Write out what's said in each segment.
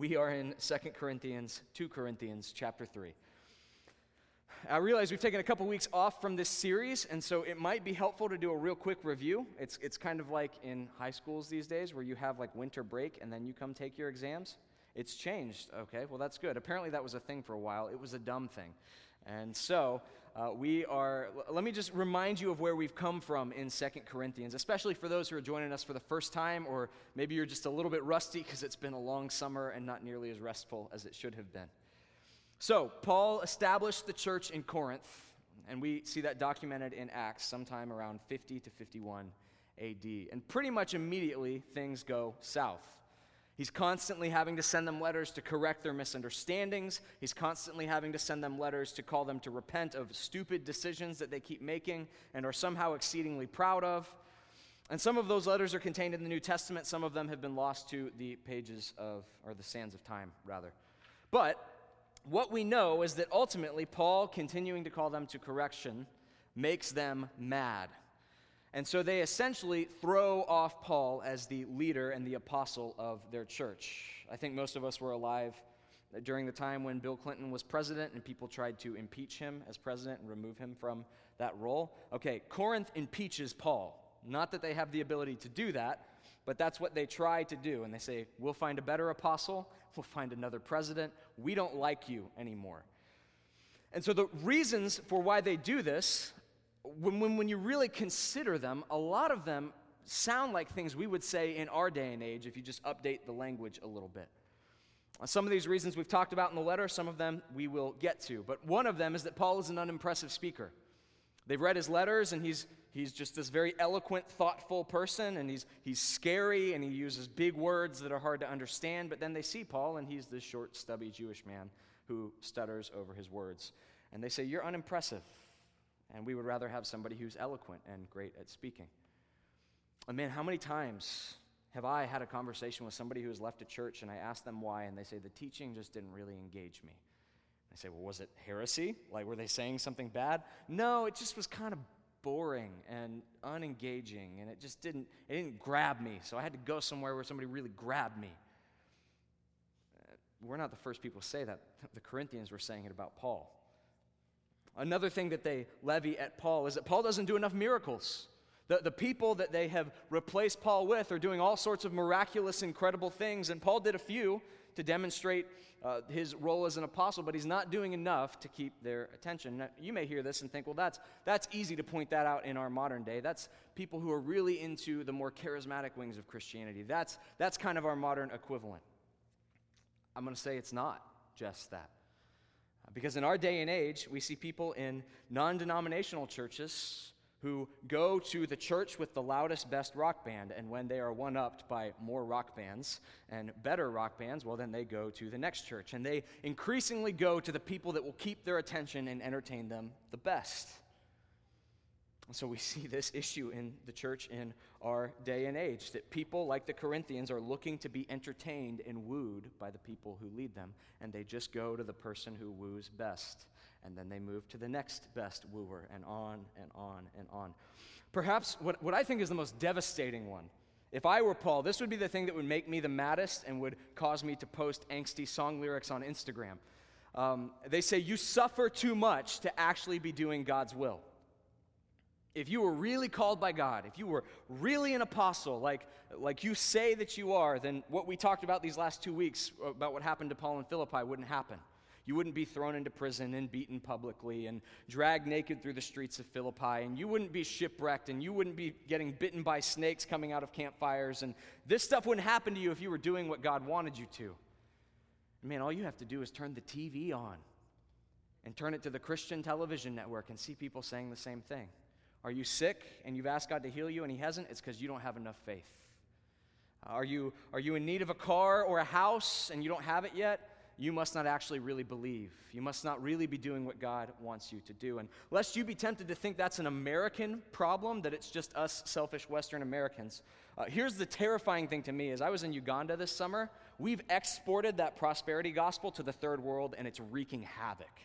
We are in 2 Corinthians, 2 Corinthians chapter 3. I realize we've taken a couple weeks off from this series, and so it might be helpful to do a real quick review. It's, it's kind of like in high schools these days where you have like winter break and then you come take your exams. It's changed. Okay, well, that's good. Apparently, that was a thing for a while. It was a dumb thing. And so, uh, we are, let me just remind you of where we've come from in Second Corinthians, especially for those who are joining us for the first time, or maybe you're just a little bit rusty because it's been a long summer and not nearly as restful as it should have been. So, Paul established the church in Corinth, and we see that documented in Acts sometime around 50 to 51 AD. And pretty much immediately, things go south. He's constantly having to send them letters to correct their misunderstandings. He's constantly having to send them letters to call them to repent of stupid decisions that they keep making and are somehow exceedingly proud of. And some of those letters are contained in the New Testament. Some of them have been lost to the pages of, or the sands of time, rather. But what we know is that ultimately, Paul continuing to call them to correction makes them mad. And so they essentially throw off Paul as the leader and the apostle of their church. I think most of us were alive during the time when Bill Clinton was president and people tried to impeach him as president and remove him from that role. Okay, Corinth impeaches Paul. Not that they have the ability to do that, but that's what they try to do. And they say, We'll find a better apostle, we'll find another president. We don't like you anymore. And so the reasons for why they do this when, when, when you really consider them, a lot of them sound like things we would say in our day and age if you just update the language a little bit. Some of these reasons we've talked about in the letter, some of them we will get to. But one of them is that Paul is an unimpressive speaker. They've read his letters, and he's, he's just this very eloquent, thoughtful person, and he's, he's scary, and he uses big words that are hard to understand. But then they see Paul, and he's this short, stubby Jewish man who stutters over his words. And they say, You're unimpressive. And we would rather have somebody who's eloquent and great at speaking. And man, how many times have I had a conversation with somebody who has left a church and I ask them why, and they say, the teaching just didn't really engage me? I say, well, was it heresy? Like, were they saying something bad? No, it just was kind of boring and unengaging, and it just didn't, it didn't grab me. So I had to go somewhere where somebody really grabbed me. Uh, we're not the first people to say that. The Corinthians were saying it about Paul. Another thing that they levy at Paul is that Paul doesn't do enough miracles. The, the people that they have replaced Paul with are doing all sorts of miraculous, incredible things, and Paul did a few to demonstrate uh, his role as an apostle, but he's not doing enough to keep their attention. Now, you may hear this and think, well, that's, that's easy to point that out in our modern day. That's people who are really into the more charismatic wings of Christianity. That's, that's kind of our modern equivalent. I'm going to say it's not just that. Because in our day and age, we see people in non denominational churches who go to the church with the loudest, best rock band, and when they are one upped by more rock bands and better rock bands, well, then they go to the next church. And they increasingly go to the people that will keep their attention and entertain them the best. And so we see this issue in the church in our day and age that people like the Corinthians are looking to be entertained and wooed by the people who lead them, and they just go to the person who woos best. And then they move to the next best wooer, and on and on and on. Perhaps what, what I think is the most devastating one. If I were Paul, this would be the thing that would make me the maddest and would cause me to post angsty song lyrics on Instagram. Um, they say, You suffer too much to actually be doing God's will if you were really called by God, if you were really an apostle, like, like you say that you are, then what we talked about these last two weeks about what happened to Paul and Philippi wouldn't happen. You wouldn't be thrown into prison and beaten publicly and dragged naked through the streets of Philippi, and you wouldn't be shipwrecked, and you wouldn't be getting bitten by snakes coming out of campfires, and this stuff wouldn't happen to you if you were doing what God wanted you to. Man, all you have to do is turn the TV on and turn it to the Christian television network and see people saying the same thing. Are you sick and you've asked God to heal you and He hasn't? It's because you don't have enough faith. Are you, are you in need of a car or a house and you don't have it yet? You must not actually really believe. You must not really be doing what God wants you to do. And lest you be tempted to think that's an American problem, that it's just us selfish Western Americans, uh, here's the terrifying thing to me is I was in Uganda this summer. We've exported that prosperity gospel to the third world and it's wreaking havoc.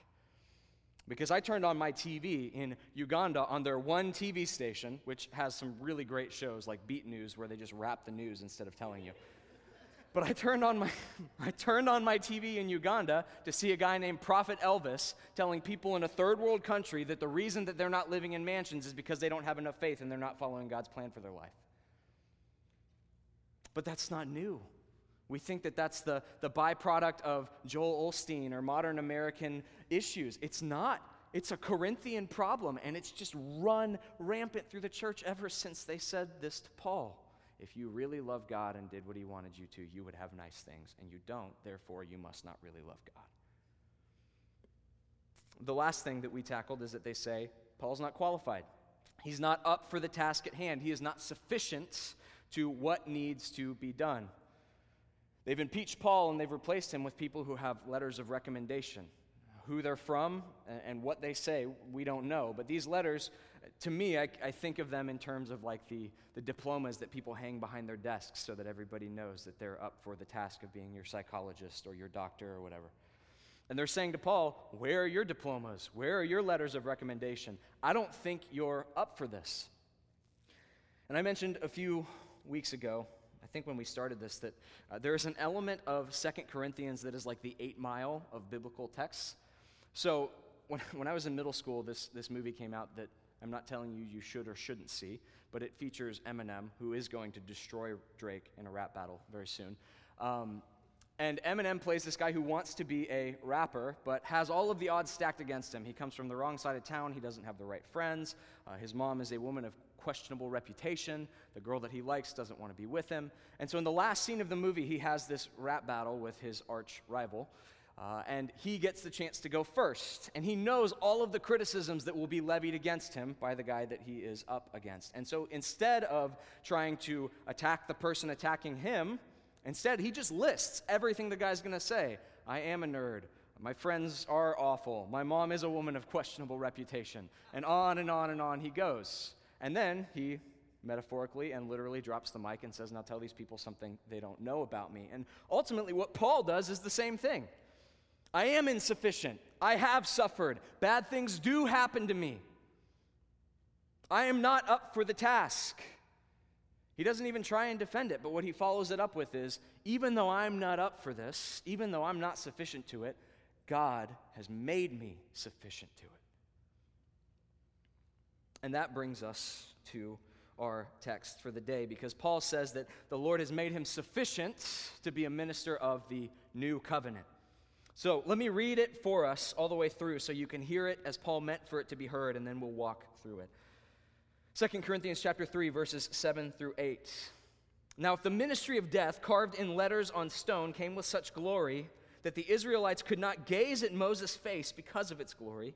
Because I turned on my TV in Uganda on their one TV station, which has some really great shows like Beat News, where they just rap the news instead of telling you. But I turned on my I turned on my TV in Uganda to see a guy named Prophet Elvis telling people in a third world country that the reason that they're not living in mansions is because they don't have enough faith and they're not following God's plan for their life. But that's not new. We think that that's the, the byproduct of Joel Osteen or modern American issues. It's not. It's a Corinthian problem, and it's just run rampant through the church ever since they said this to Paul. If you really love God and did what he wanted you to, you would have nice things, and you don't, therefore, you must not really love God. The last thing that we tackled is that they say Paul's not qualified. He's not up for the task at hand. He is not sufficient to what needs to be done. They've impeached Paul and they've replaced him with people who have letters of recommendation. Who they're from and what they say, we don't know. But these letters, to me, I, I, think of them in terms of like the, the diplomas that people hang behind their desks so that everybody knows that they're up for the task of being your psychologist or your doctor or whatever. And they're saying to Paul, Where are your diplomas? Where are your letters of recommendation? I don't think you're up for this. And I mentioned a few weeks ago think when we started this that uh, there is an element of Second Corinthians that is like the eight mile of biblical texts. So when, when I was in middle school, this, this movie came out that I'm not telling you you should or shouldn't see, but it features Eminem, who is going to destroy Drake in a rap battle very soon. Um, and Eminem plays this guy who wants to be a rapper, but has all of the odds stacked against him. He comes from the wrong side of town. He doesn't have the right friends. Uh, his mom is a woman of questionable reputation. The girl that he likes doesn't want to be with him. And so, in the last scene of the movie, he has this rap battle with his arch rival. Uh, and he gets the chance to go first. And he knows all of the criticisms that will be levied against him by the guy that he is up against. And so instead of trying to attack the person attacking him, instead he just lists everything the guy's going to say. I am a nerd. My friends are awful. My mom is a woman of questionable reputation. And on and on and on he goes. And then he metaphorically and literally drops the mic and says, Now tell these people something they don't know about me. And ultimately, what Paul does is the same thing. I am insufficient. I have suffered. Bad things do happen to me. I am not up for the task. He doesn't even try and defend it, but what he follows it up with is even though I'm not up for this, even though I'm not sufficient to it, God has made me sufficient to it. And that brings us to our text for the day because Paul says that the Lord has made him sufficient to be a minister of the new covenant. So let me read it for us all the way through so you can hear it as Paul meant for it to be heard, and then we'll walk through it. 2 Corinthians chapter 3, verses 7 through 8. Now, if the ministry of death, carved in letters on stone, came with such glory that the Israelites could not gaze at Moses' face because of its glory,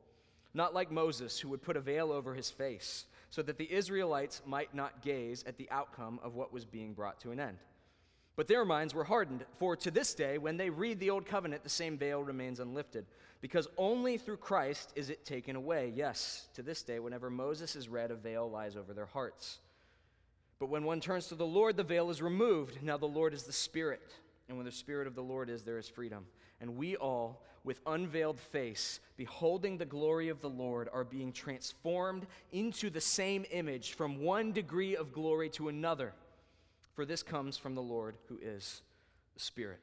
not like Moses, who would put a veil over his face, so that the Israelites might not gaze at the outcome of what was being brought to an end. But their minds were hardened, for to this day, when they read the Old Covenant, the same veil remains unlifted, because only through Christ is it taken away. Yes, to this day, whenever Moses is read, a veil lies over their hearts. But when one turns to the Lord, the veil is removed. Now the Lord is the Spirit, and when the Spirit of the Lord is, there is freedom. And we all, with unveiled face, beholding the glory of the Lord, are being transformed into the same image from one degree of glory to another. For this comes from the Lord who is the Spirit.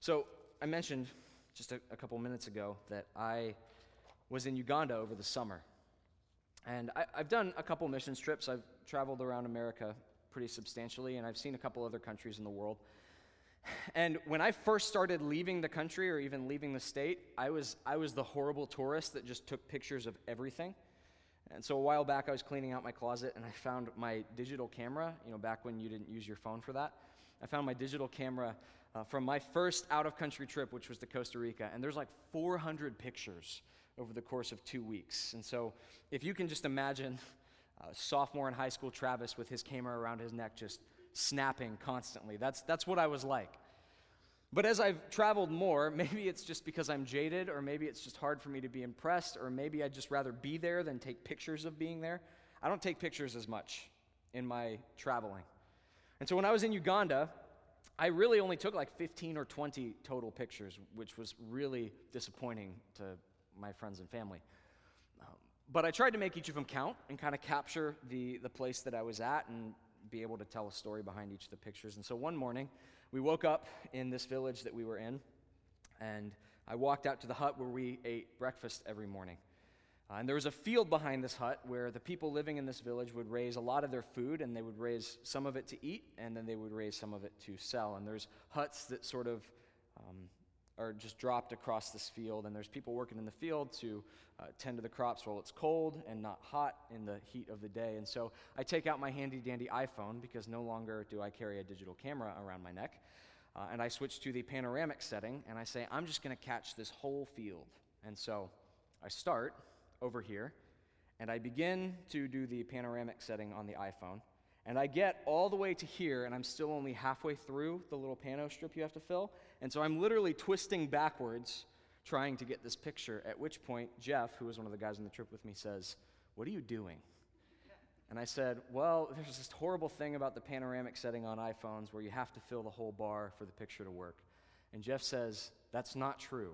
So, I mentioned just a, a couple minutes ago that I was in Uganda over the summer. And I, have done a couple mission trips. I've traveled around America pretty substantially, and I've seen a couple other countries in the world. And when I first started leaving the country or even leaving the state, I was, I was the horrible tourist that just took pictures of everything. And so a while back, I was cleaning out my closet and I found my digital camera, you know, back when you didn't use your phone for that. I found my digital camera uh, from my first out of country trip, which was to Costa Rica. And there's like 400 pictures over the course of two weeks. And so if you can just imagine sophomore in high school Travis with his camera around his neck just snapping constantly. That's, that's what I was like. But as I've traveled more, maybe it's just because I'm jaded, or maybe it's just hard for me to be impressed, or maybe I'd just rather be there than take pictures of being there. I don't take pictures as much in my traveling. And so when I was in Uganda, I really only took like 15 or 20 total pictures, which was really disappointing to my friends and family. But I tried to make each of them count and kind of capture the, the place that I was at and be able to tell a story behind each of the pictures. And so one morning, we woke up in this village that we were in, and I walked out to the hut where we ate breakfast every morning. Uh, and there was a field behind this hut where the people living in this village would raise a lot of their food, and they would raise some of it to eat, and then they would raise some of it to sell. And there's huts that sort of um, are just dropped across this field, and there's people working in the field to uh, tend to the crops while it's cold and not hot in the heat of the day. And so I take out my handy dandy iPhone because no longer do I carry a digital camera around my neck. Uh, and I switch to the panoramic setting, and I say, I'm just going to catch this whole field. And so I start over here, and I begin to do the panoramic setting on the iPhone. And I get all the way to here, and I'm still only halfway through the little pano strip you have to fill. And so I'm literally twisting backwards trying to get this picture. At which point, Jeff, who was one of the guys on the trip with me, says, What are you doing? And I said, Well, there's this horrible thing about the panoramic setting on iPhones where you have to fill the whole bar for the picture to work. And Jeff says, That's not true.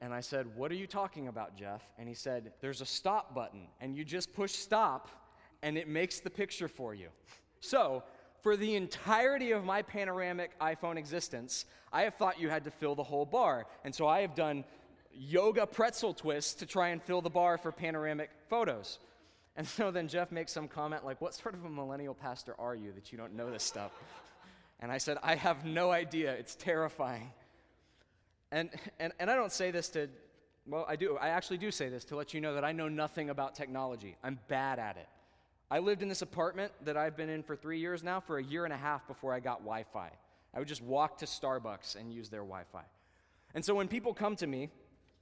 And I said, What are you talking about, Jeff? And he said, There's a stop button, and you just push stop, and it makes the picture for you. So, for the entirety of my panoramic iPhone existence, I have thought you had to fill the whole bar. And so I have done yoga pretzel twists to try and fill the bar for panoramic photos. And so then Jeff makes some comment like, What sort of a millennial pastor are you that you don't know this stuff? And I said, I have no idea. It's terrifying. And, and, and I don't say this to, well, I do. I actually do say this to let you know that I know nothing about technology. I'm bad at it. I lived in this apartment that I've been in for three years now for a year and a half before I got Wi Fi. I would just walk to Starbucks and use their Wi Fi. And so when people come to me,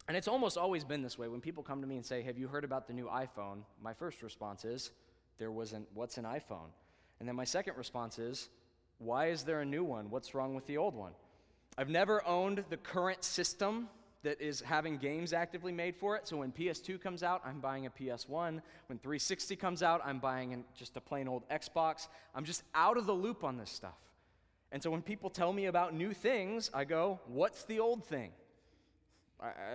and it's almost always been this way, when people come to me and say, Have you heard about the new iPhone? My first response is, There wasn't, what's an iPhone? And then my second response is, Why is there a new one? What's wrong with the old one? I've never owned the current system that is having games actively made for it. So when PS2 comes out, I'm buying a PS1. When 360 comes out, I'm buying an, just a plain old Xbox. I'm just out of the loop on this stuff. And so when people tell me about new things, I go, What's the old thing?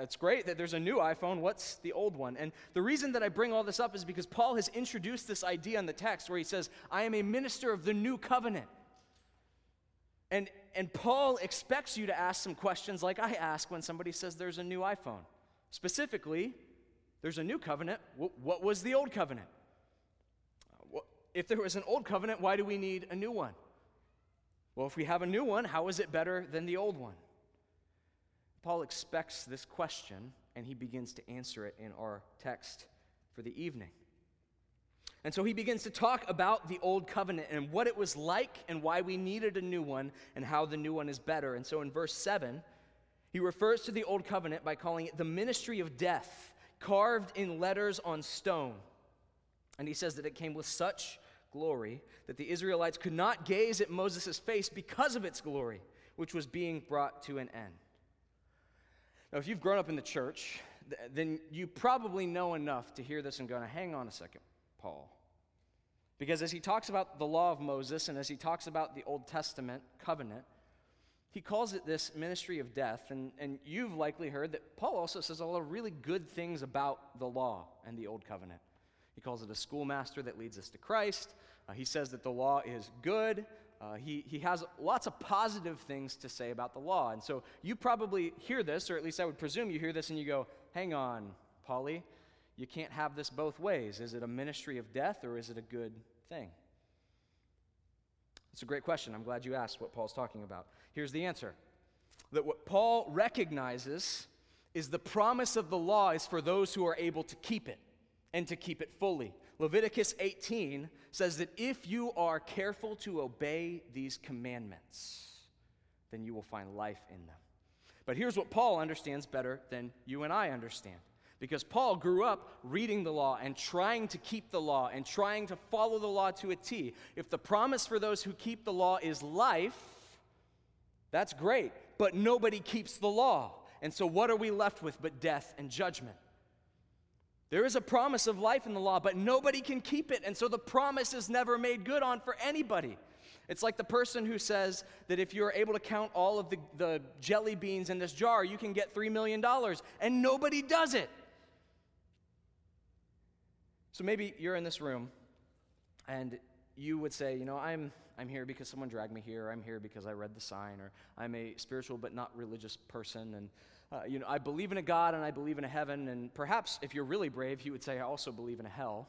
It's great that there's a new iPhone. What's the old one? And the reason that I bring all this up is because Paul has introduced this idea in the text where he says, I am a minister of the new covenant. And, and Paul expects you to ask some questions like I ask when somebody says there's a new iPhone. Specifically, there's a new covenant. What was the old covenant? If there was an old covenant, why do we need a new one? Well, if we have a new one, how is it better than the old one? Paul expects this question, and he begins to answer it in our text for the evening. And so he begins to talk about the old covenant and what it was like and why we needed a new one and how the new one is better. And so in verse 7, he refers to the old covenant by calling it the ministry of death, carved in letters on stone. And he says that it came with such glory that the Israelites could not gaze at Moses' face because of its glory, which was being brought to an end. Now, if you've grown up in the church, then you probably know enough to hear this and go, hang on a second. Paul. Because as he talks about the law of Moses and as he talks about the Old Testament covenant, he calls it this ministry of death. And, and you've likely heard that Paul also says a lot of really good things about the law and the Old Covenant. He calls it a schoolmaster that leads us to Christ. Uh, he says that the law is good. Uh, he, he has lots of positive things to say about the law. And so you probably hear this, or at least I would presume you hear this, and you go, hang on, Paulie you can't have this both ways. Is it a ministry of death or is it a good thing? It's a great question. I'm glad you asked what Paul's talking about. Here's the answer that what Paul recognizes is the promise of the law is for those who are able to keep it and to keep it fully. Leviticus 18 says that if you are careful to obey these commandments, then you will find life in them. But here's what Paul understands better than you and I understand Because Paul grew up reading the law and trying to keep the law and trying to follow the law to a T. If the promise for those who keep the law is life, that's great, but nobody keeps the law. And so, what are we left with but death and judgment? There is a promise of life in the law, but nobody can keep it. And so, the promise is never made good on for anybody. It's like the person who says that if you're able to count all of the, the jelly beans in this jar, you can get $3 million, and nobody does it. So maybe you're in this room and you would say, you know, I'm, I'm here because someone dragged me here. I'm here because I read the sign, or I'm a spiritual but not religious person. And, uh, you know, I believe in a God and I believe in a heaven. And perhaps if you're really brave, you would say, I also believe in a hell.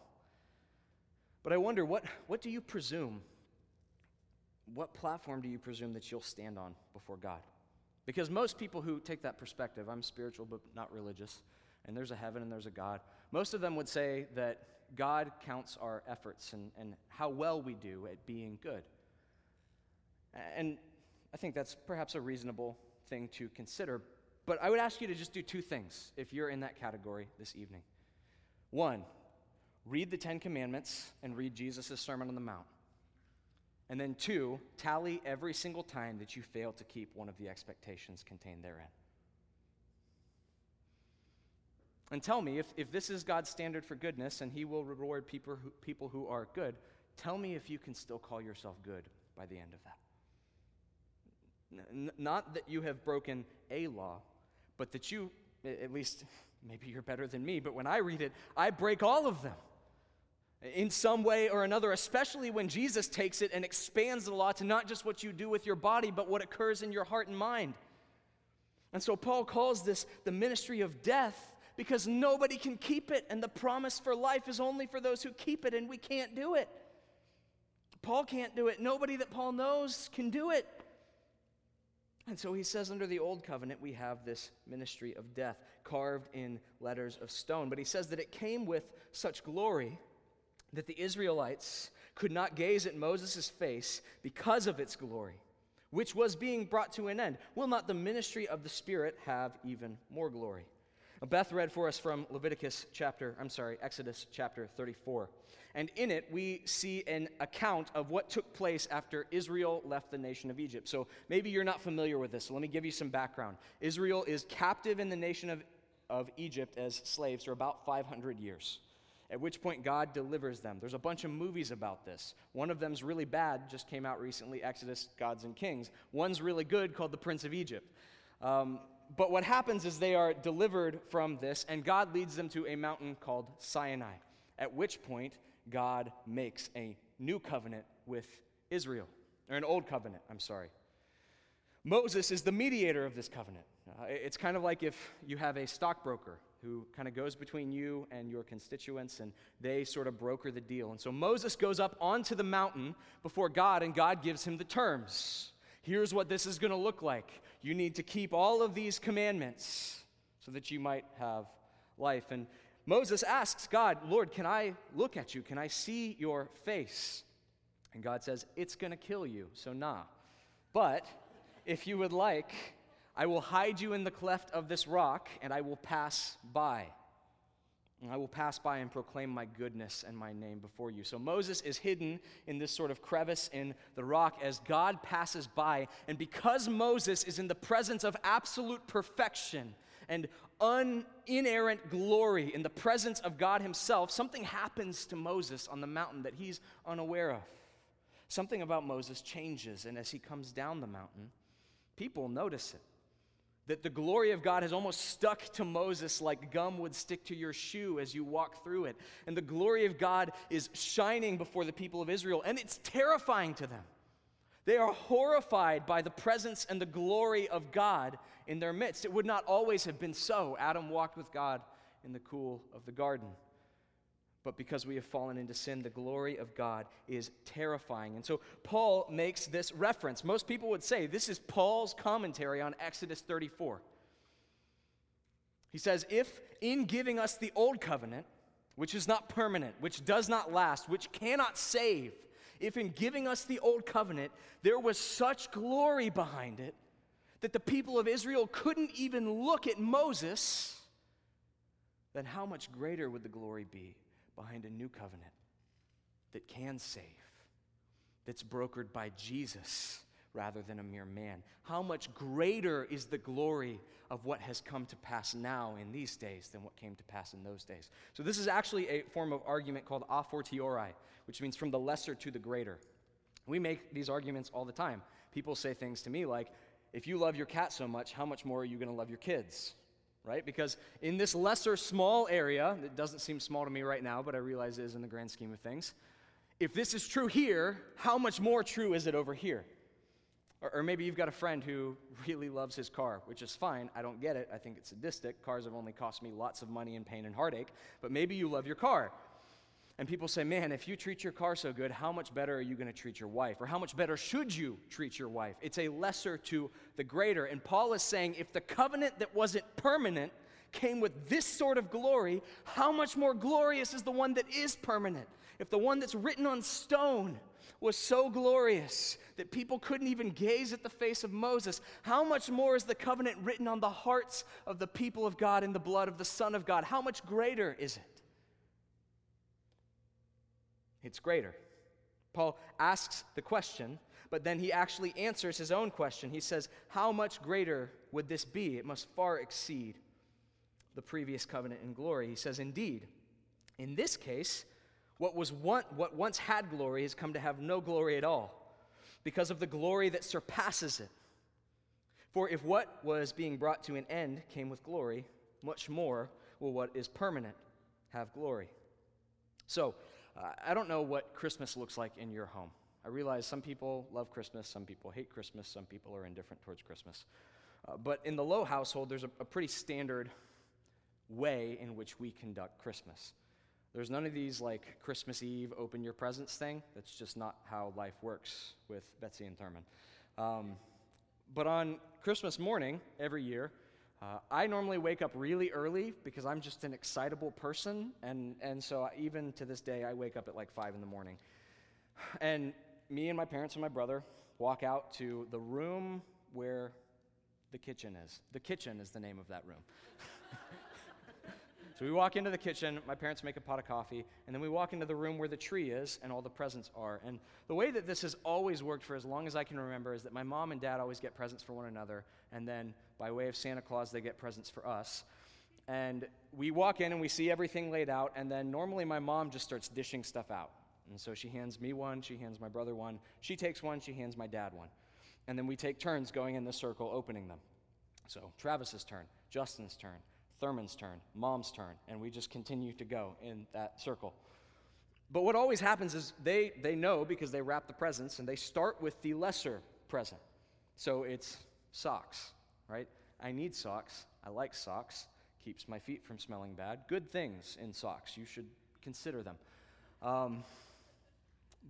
But I wonder, what, what do you presume? What platform do you presume that you'll stand on before God? Because most people who take that perspective, I'm spiritual but not religious, and there's a heaven and there's a God, most of them would say that God counts our efforts and, and how well we do at being good. And I think that's perhaps a reasonable thing to consider. But I would ask you to just do two things if you're in that category this evening. One, read the Ten Commandments and read Jesus' Sermon on the Mount. And then two, tally every single time that you fail to keep one of the expectations contained therein. And tell me, if, if this is God's standard for goodness and He will reward people who, people who are good, tell me if you can still call yourself good by the end of that. N- not that you have broken a law, but that you, at least maybe you're better than me, but when I read it, I break all of them in some way or another, especially when Jesus takes it and expands the law to not just what you do with your body, but what occurs in your heart and mind. And so Paul calls this the ministry of death because nobody can keep it, and the promise for life is only for those who keep it, and we can't do it. Paul can't do it. Nobody that Paul knows can do it. And so he says, under the old covenant, we have this ministry of death carved in letters of stone. But he says that it came with such glory that the Israelites could not gaze at Moses' face because of its glory, which was being brought to an end. Will not the ministry of the Spirit have even more glory? Beth read for us from Leviticus chapter, I'm sorry, Exodus chapter 34. And in it, we see an account of what took place after Israel left the nation of Egypt. So maybe you're not familiar with this, so let me give you some background. Israel is captive in the nation of, of Egypt as slaves for about 500 years, at which point God delivers them. There's a bunch of movies about this. One of them's really bad, just came out recently Exodus, Gods and Kings. One's really good called The Prince of Egypt. Um, but what happens is they are delivered from this, and God leads them to a mountain called Sinai, at which point God makes a new covenant with Israel, or an old covenant, I'm sorry. Moses is the mediator of this covenant. Uh, it's kind of like if you have a stockbroker who kind of goes between you and your constituents, and they sort of broker the deal. And so Moses goes up onto the mountain before God, and God gives him the terms. Here's what this is going to look like. You need to keep all of these commandments so that you might have life. And Moses asks God, Lord, can I look at you? Can I see your face? And God says, It's going to kill you, so nah. But if you would like, I will hide you in the cleft of this rock, and I will pass by. I will pass by and proclaim my goodness and my name before you. So Moses is hidden in this sort of crevice in the rock as God passes by. And because Moses is in the presence of absolute perfection and un- inerrant glory in the presence of God Himself, something happens to Moses on the mountain that he's unaware of. Something about Moses changes, and as he comes down the mountain, people notice it that the glory of God has almost stuck to Moses like gum would stick to your shoe as you walk through it. And the glory of God is shining before the people of Israel, and it's terrifying to them. They are horrified by the presence and the glory of God in their midst. It would not always have been so. Adam walked with God in the cool of the garden. But because we have fallen into sin, the glory of God is terrifying. And so Paul makes this reference. Most people would say this is Paul's commentary on Exodus 34. He says, If in giving us the old covenant, which is not permanent, which does not last, which cannot save, if in giving us the old covenant there was such glory behind it that the people of Israel couldn't even look at Moses then how much greater would the glory be behind a new covenant that can save, that's brokered by Jesus rather than a mere man? How much greater is the glory of what has come to pass now in these days than what came to pass in those days? So, this is actually a form of argument called a fortiori, which means from the lesser to the greater. We make these arguments all the time. People say things to me like, if you love your cat so much, how much more are you going to love your kids? Right? Because in this lesser, small area, it doesn't seem small to me right now, but I realize it is in the grand scheme of things. If this is true here, how much more true is it over here? Or, or, maybe you've got a friend who really loves his car, which is fine. I don't get it. I think it's sadistic. Cars have only cost me lots of money and pain and heartache. But maybe you love your car. And people say, man, if you treat your car so good, how much better are you going to treat your wife? Or how much better should you treat your wife? It's a lesser to the greater. And Paul is saying, if the covenant that wasn't permanent came with this sort of glory, how much more glorious is the one that is permanent? If the one that's written on stone was so glorious that people couldn't even gaze at the face of Moses, how much more is the covenant written on the hearts of the people of God in the blood of the Son of God? How much greater is it? It's greater. Paul asks the question, but then he actually answers his own question. He says, How much greater would this be? It must far exceed the previous covenant in glory. He says, Indeed, in this case, what, was one, what once had glory has come to have no glory at all because of the glory that surpasses it. For if what was being brought to an end came with glory, much more will what is permanent have glory. So, uh, I don't know what Christmas looks like in your home. I realize some people love Christmas, some people hate Christmas, some people are indifferent towards Christmas. Uh, but in the Low household, there's a, a pretty standard way in which we conduct Christmas. There's none of these like Christmas Eve, open your presents thing. That's just not how life works with Betsy and Thurman. Um, but on Christmas morning, every year, uh, I normally wake up really early because I'm just an excitable person, and, and so even to this day, I wake up at like 5 in the morning. And me and my parents and my brother walk out to the room where the kitchen is. The kitchen is the name of that room. We walk into the kitchen, my parents make a pot of coffee, and then we walk into the room where the tree is and all the presents are. And the way that this has always worked for as long as I can remember is that my mom and dad always get presents for one another, and then by way of Santa Claus, they get presents for us. And we walk in and we see everything laid out, and then normally my mom just starts dishing stuff out. And so she hands me one, she hands my brother one, she takes one, she hands my dad one. And then we take turns going in the circle opening them. So Travis's turn, Justin's turn, Thurman's turn, mom's turn, and we just continue to go in that circle. But what always happens is they, they know because they wrap the presents and they start with the lesser present. So it's socks, right? I need socks. I like socks. Keeps my feet from smelling bad. Good things in socks. You should consider them. Um,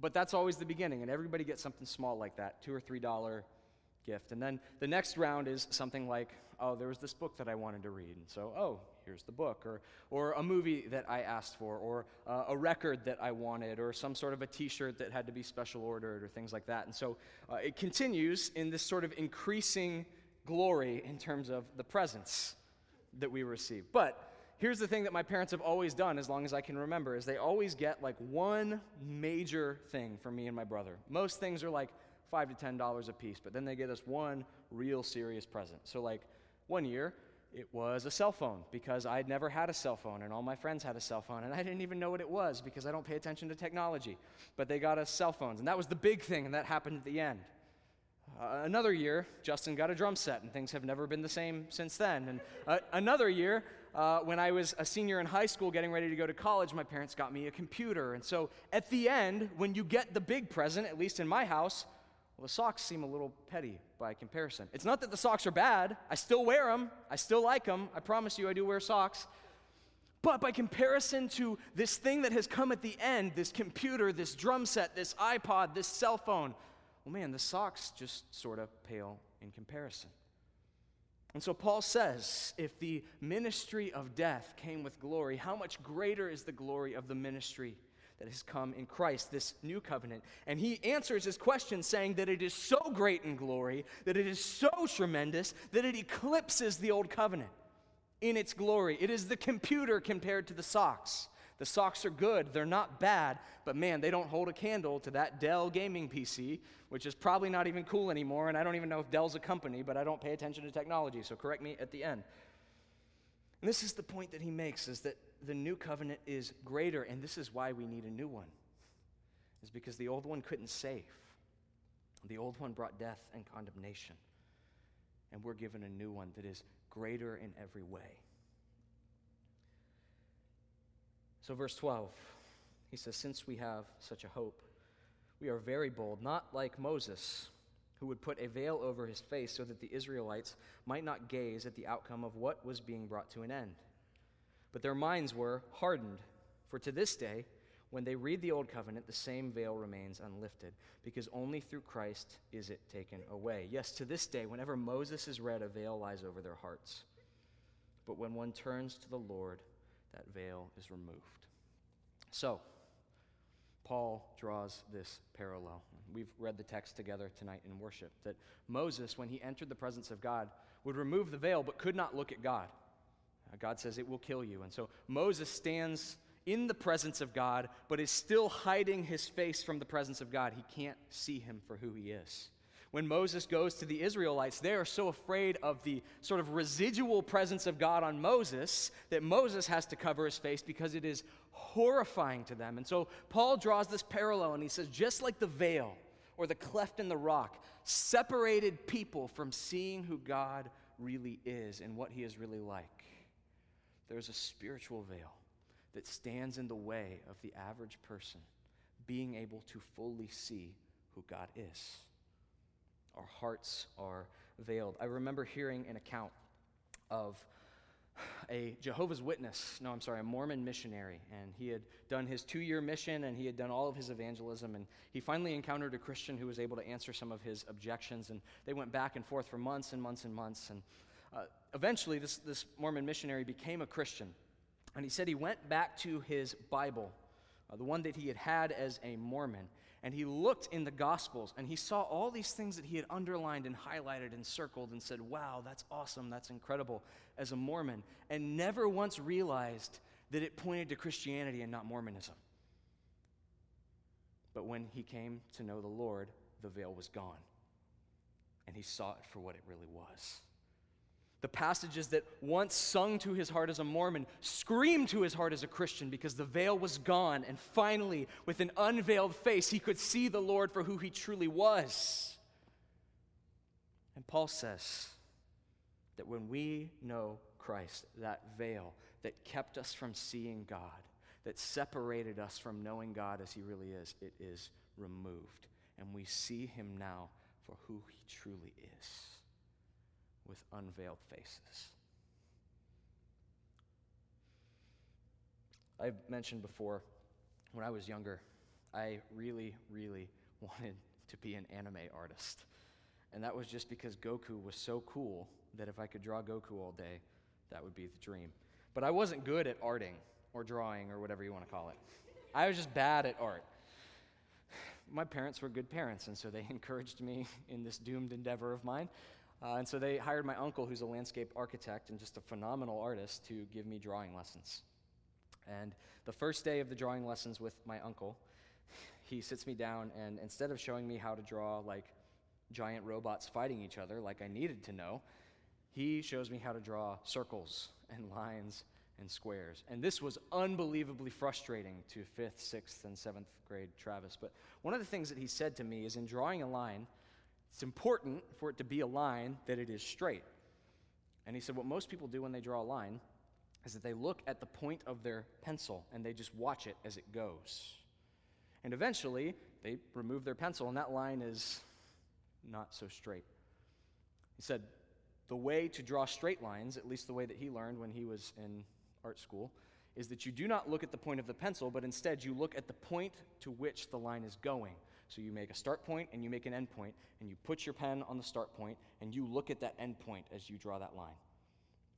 but that's always the beginning, and everybody gets something small like that two or three dollar gift. And then the next round is something like oh, there was this book that I wanted to read. And so, oh, here's the book. Or, or a movie that I asked for, or uh, a record that I wanted, or some sort of a t shirt that had to be special ordered, or things like that. And so uh, it continues in this sort of increasing glory in terms of the presents that we receive. But here's the thing that my parents have always done as long as I can remember is they always get like one major thing for me and my brother. Most things are like five to ten dollars a piece, but then they get us one real serious present. So like one year, it was a cell phone because I'd never had a cell phone and all my friends had a cell phone and I didn't even know what it was because I don't pay attention to technology. But they got us cell phones and that was the big thing and that happened at the end. Uh, another year, Justin got a drum set and things have never been the same since then. And uh, another year, uh, when I was a senior in high school getting ready to go to college, my parents got me a computer. And so at the end, when you get the big present, at least in my house, well, the socks seem a little petty by comparison. It's not that the socks are bad. I still wear them. I still like them. I promise you, I do wear socks. But by comparison to this thing that has come at the end, this computer, this drum set, this iPod, this cell phone, well, man, the socks just sort of pale in comparison. And so Paul says if the ministry of death came with glory, how much greater is the glory of the ministry that has come in Christ, this new covenant. And he answers his question saying that it is so great in glory, that it is so tremendous, that it eclipses the old covenant. in its glory. It is the computer compared to the socks. The socks are good, they're not bad, but man, they don't hold a candle to that Dell gaming PC, which is probably not even cool anymore. And I don't even know if Dell's a company, but I don't pay attention to technology, so correct me at the end. And this is the point that he makes is that the new covenant is greater, and this is why we need a new one. Is because the old one couldn't save. The old one brought death and condemnation. And we're given a new one that is greater in every way. So, verse 12, he says, Since we have such a hope, we are very bold, not like Moses, who would put a veil over his face so that the Israelites might not gaze at the outcome of what was being brought to an end. But their minds were hardened, for to this day, when they read the Old Covenant, the same veil remains unlifted, because only through Christ is it taken away. Yes, to this day, whenever Moses is read, a veil lies over their hearts. But when one turns to the Lord, that veil is removed. So, Paul draws this parallel. We've read the text together tonight in worship that Moses, when he entered the presence of God, would remove the veil but could not look at God. God says it will kill you. And so Moses stands in the presence of God but is still hiding his face from the presence of God. He can't see him for who he is when Moses goes to the Israelites, they are so afraid of the sort of residual presence of God on Moses that Moses has to cover his face because it is horrifying to them. And so Paul draws this parallel and he says, just like the veil or the cleft in the rock separated people from seeing who God really is and what he is really like, there's a spiritual veil that stands in the way of the average person being able to fully see who God is. Our hearts are veiled. I remember hearing an account of a Jehovah's Witness, no, I'm sorry, a Mormon missionary. And he had done his two year mission and he had done all of his evangelism. And he finally encountered a Christian who was able to answer some of his objections. And they went back and forth for months and months and months. And uh, eventually, this, this Mormon missionary became a Christian. And he said he went back to his Bible, uh, the one that he had had as a Mormon, and he looked in the Gospels and he saw all these things that he had underlined and highlighted and circled and said, Wow, that's awesome, that's incredible, as a Mormon, and never once realized that it pointed to Christianity and not Mormonism. But when he came to know the Lord, the veil was gone, and he saw it for what it really was. The passages that once sung to his heart as a Mormon screamed to his heart as a Christian because the veil was gone, and finally, with an unveiled face, he could see the Lord for who he truly was. And Paul says that when we know Christ, that veil that kept us from seeing God, that separated us from knowing God as he really is, it is removed. And we see him now for who he truly is with unveiled faces. I've mentioned before, when I was younger, I really, really wanted to be an anime artist. And that was just because Goku was so cool that if I could draw Goku all day, that would be the dream. But I wasn't good at arting or drawing or whatever you want to call it. I was just bad at art. My parents were good parents, and so they encouraged me in this doomed endeavor of mine. Uh, and so they hired my uncle, who's a landscape architect and just a phenomenal artist, to give me drawing lessons. And the first day of the drawing lessons with my uncle, he sits me down and instead of showing me how to draw like giant robots fighting each other, like I needed to know, he shows me how to draw circles and lines and squares. And this was unbelievably frustrating to fifth, sixth, and seventh grade Travis. But one of the things that he said to me is in drawing a line, it's important for it to be a line that it is straight. And he said, What most people do when they draw a line is that they look at the point of their pencil and they just watch it as it goes. And eventually, they remove their pencil, and that line is not so straight. He said, The way to draw straight lines, at least the way that he learned when he was in art school, is that you do not look at the point of the pencil, but instead you look at the point to which the line is going. So you make a start point and you make an end point, and you put your pen on the start point, and you look at that end point as you draw that line.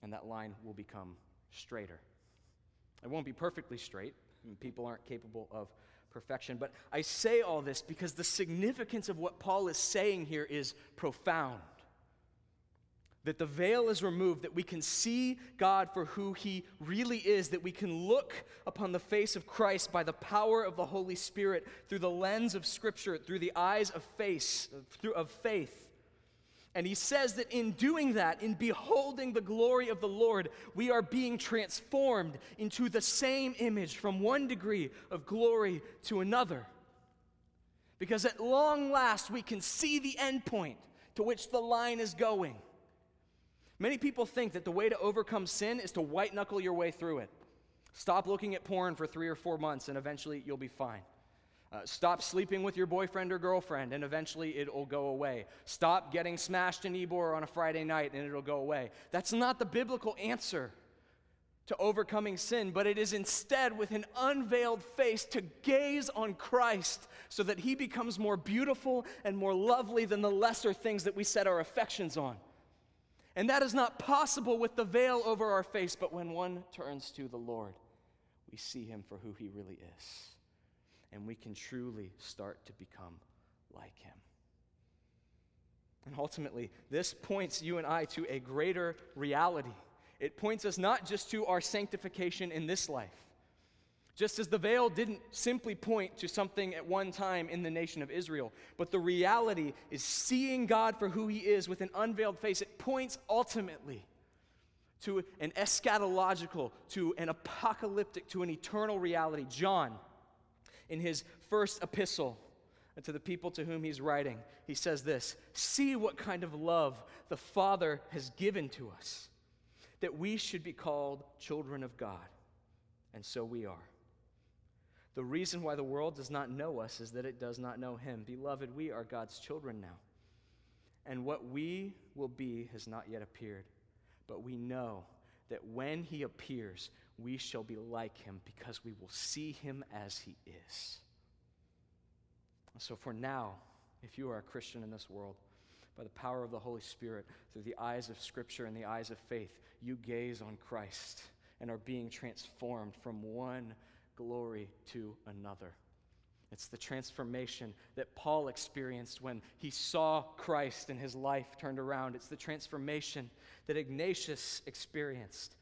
And that line will become straighter. It won't be perfectly straight, people aren't capable of perfection. But I say all this because the significance of what Paul is saying here is profound. That the veil is removed, that we can see God for who He really is, that we can look upon the face of Christ by the power of the Holy Spirit through the lens of Scripture, through the eyes of face, through of faith. And he says that in doing that, in beholding the glory of the Lord, we are being transformed into the same image from one degree of glory to another. Because at long last, we can see the end point to which the line is going. Many people think that the way to overcome sin is to white knuckle your way through it. Stop looking at porn for three or four months, and eventually you'll be fine. Uh, stop sleeping with your boyfriend or girlfriend, and eventually it'll go away. Stop getting smashed in Ybor on a Friday night, and it'll go away. That's not the biblical answer to overcoming sin, but it is instead with an unveiled face to gaze on Christ so that he becomes more beautiful and more lovely than the lesser things that we set our affections on. And that is not possible with the veil over our face, but when one turns to the Lord, we see him for who he really is. And we can truly start to become like him. And ultimately, this points you and I to a greater reality. It points us not just to our sanctification in this life, just as the veil didn't simply point to something at one time in the nation of Israel, but the reality is seeing God for who he is with an unveiled face. It points ultimately to an eschatological, to an apocalyptic, to an eternal reality. John, in his first epistle to the people to whom he's writing, he says this See what kind of love the Father has given to us, that we should be called children of God. And so we are. The reason why the world does not know us is that it does not know him. Beloved, we are God's children now. And what we will be has not yet appeared. But we know that when he appears, we shall be like him because we will see him as he is. So, for now, if you are a Christian in this world, by the power of the Holy Spirit, through the eyes of Scripture and the eyes of faith, you gaze on Christ and are being transformed from one glory to another. It's the transformation that Paul experienced when he saw Christ and his life turned around. It's the transformation that Ignatius experienced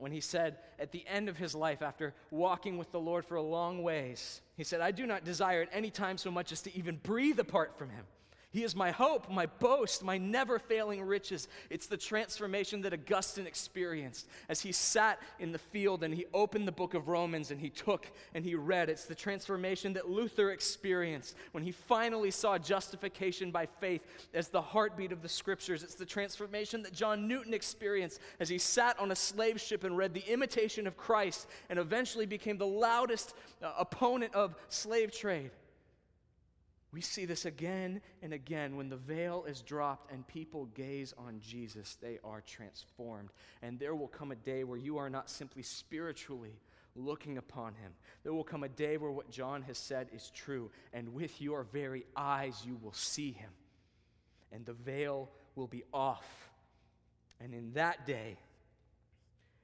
when he said at the end of his life, after walking with the Lord for a long ways, he said, I do not desire at any time so much as to even breathe apart from him. He is my hope, my boast, my never failing riches. It's the transformation that Augustine experienced as he sat in the field and he opened the book of Romans and he took and he read. It's the transformation that Luther experienced when he finally saw justification by faith as the heartbeat of the scriptures. It's the transformation that John Newton experienced as he sat on a slave ship and read The Imitation of Christ and eventually became the loudest uh, opponent of slave trade. We see this again and again. When the veil is dropped and people gaze on Jesus, they are transformed. And there will come a day where you are not simply spiritually looking upon him. There will come a day where what John has said is true, and with your very eyes you will see him. And the veil will be off. And in that day,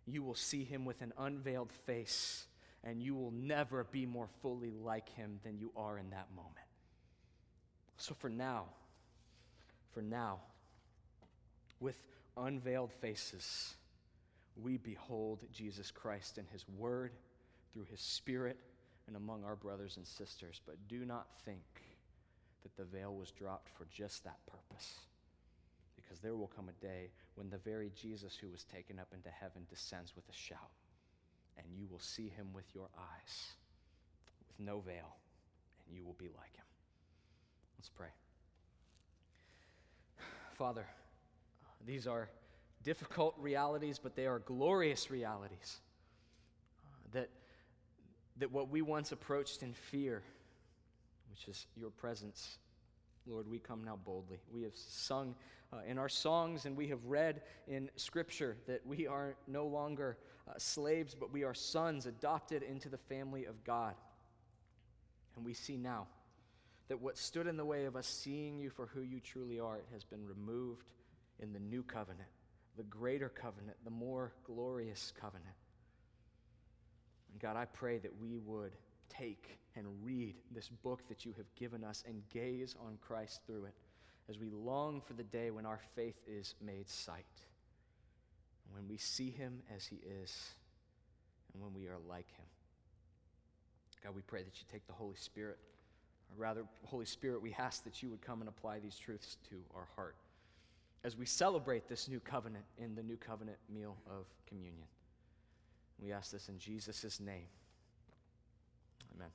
you will see him with an unveiled face, and you will never be more fully like him than you are in that moment. So for now, for now, with unveiled faces, we behold Jesus Christ in his word, through his spirit, and among our brothers and sisters. But do not think that the veil was dropped for just that purpose. Because there will come a day when the very Jesus who was taken up into heaven descends with a shout, and you will see him with your eyes, with no veil, and you will be like him. Let's pray. Father, these are difficult realities, but they are glorious realities. Uh, that, that what we once approached in fear, which is your presence, Lord, we come now boldly. We have sung uh, in our songs and we have read in Scripture that we are no longer uh, slaves, but we are sons adopted into the family of God. And we see now that what stood in the way of us seeing you for who you truly are, it has been removed in the new covenant, the greater covenant, the more glorious covenant. And God, I pray that we would take and read this book that you have given us and gaze on Christ through it as we long for the day when our faith is made sight, when we see him as he is, and when we are like him. God, we pray that you take the Holy Spirit, or rather, Holy Spirit, we ask that you would come and apply these truths to our heart as we celebrate this new covenant in the new covenant meal of communion. We ask this in Jesus' name. Amen.